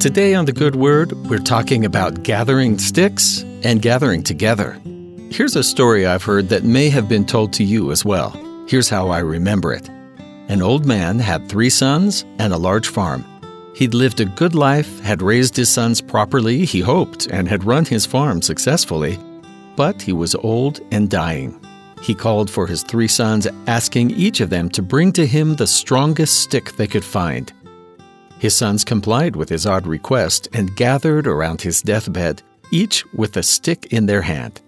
Today on The Good Word, we're talking about gathering sticks and gathering together. Here's a story I've heard that may have been told to you as well. Here's how I remember it An old man had three sons and a large farm. He'd lived a good life, had raised his sons properly, he hoped, and had run his farm successfully. But he was old and dying. He called for his three sons, asking each of them to bring to him the strongest stick they could find. His sons complied with his odd request and gathered around his deathbed, each with a stick in their hand.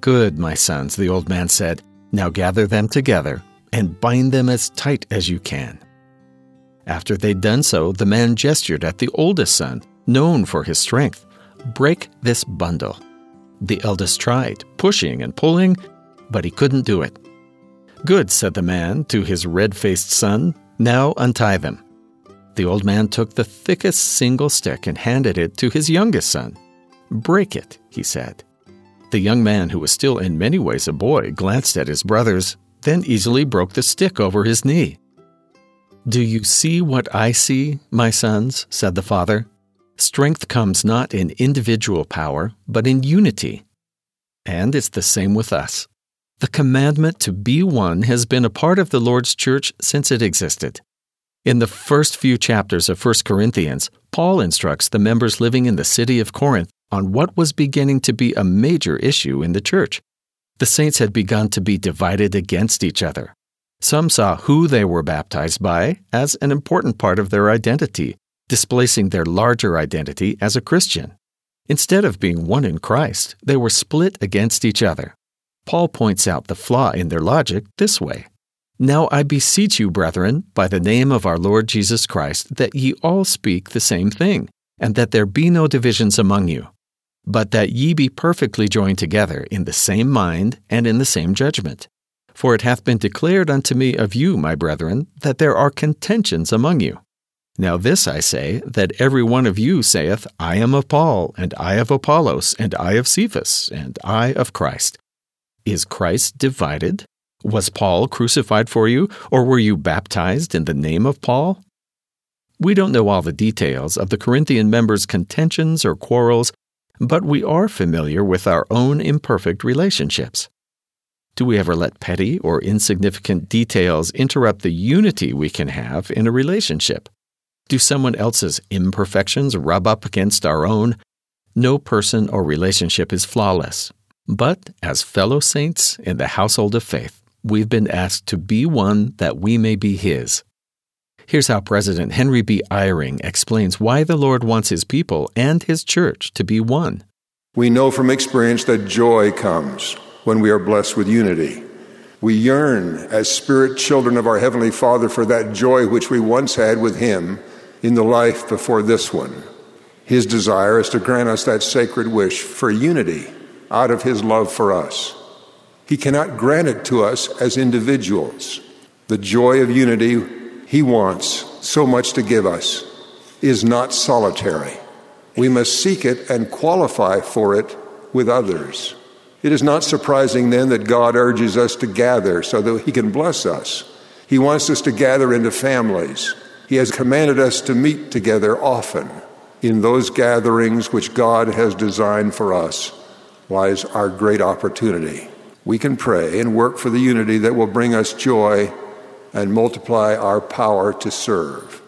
Good, my sons, the old man said. Now gather them together and bind them as tight as you can. After they'd done so, the man gestured at the oldest son, known for his strength. Break this bundle. The eldest tried, pushing and pulling, but he couldn't do it. Good, said the man to his red faced son. Now untie them. The old man took the thickest single stick and handed it to his youngest son. Break it, he said. The young man, who was still in many ways a boy, glanced at his brothers, then easily broke the stick over his knee. Do you see what I see, my sons? said the father. Strength comes not in individual power, but in unity. And it's the same with us. The commandment to be one has been a part of the Lord's church since it existed. In the first few chapters of 1 Corinthians, Paul instructs the members living in the city of Corinth on what was beginning to be a major issue in the church. The saints had begun to be divided against each other. Some saw who they were baptized by as an important part of their identity, displacing their larger identity as a Christian. Instead of being one in Christ, they were split against each other. Paul points out the flaw in their logic this way now I beseech you, brethren, by the name of our Lord Jesus Christ, that ye all speak the same thing, and that there be no divisions among you, but that ye be perfectly joined together in the same mind and in the same judgment. For it hath been declared unto me of you, my brethren, that there are contentions among you. Now this I say, that every one of you saith, I am of Paul, and I of Apollos, and I of Cephas, and I of Christ. Is Christ divided? Was Paul crucified for you, or were you baptized in the name of Paul? We don't know all the details of the Corinthian members' contentions or quarrels, but we are familiar with our own imperfect relationships. Do we ever let petty or insignificant details interrupt the unity we can have in a relationship? Do someone else's imperfections rub up against our own? No person or relationship is flawless. But as fellow saints in the household of faith, we've been asked to be one that we may be His. Here's how President Henry B. Eyring explains why the Lord wants His people and His church to be one. We know from experience that joy comes when we are blessed with unity. We yearn as spirit children of our Heavenly Father for that joy which we once had with Him in the life before this one. His desire is to grant us that sacred wish for unity out of His love for us. He cannot grant it to us as individuals. The joy of unity He wants so much to give us is not solitary. We must seek it and qualify for it with others. It is not surprising then that God urges us to gather so that He can bless us. He wants us to gather into families. He has commanded us to meet together often. In those gatherings which God has designed for us lies our great opportunity we can pray and work for the unity that will bring us joy and multiply our power to serve.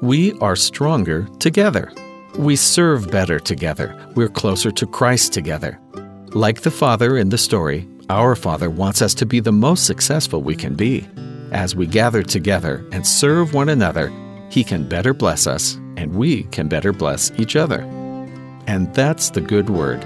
We are stronger together. We serve better together. We're closer to Christ together. Like the Father in the story, our Father wants us to be the most successful we can be. As we gather together and serve one another, He can better bless us, and we can better bless each other. And that's the good word.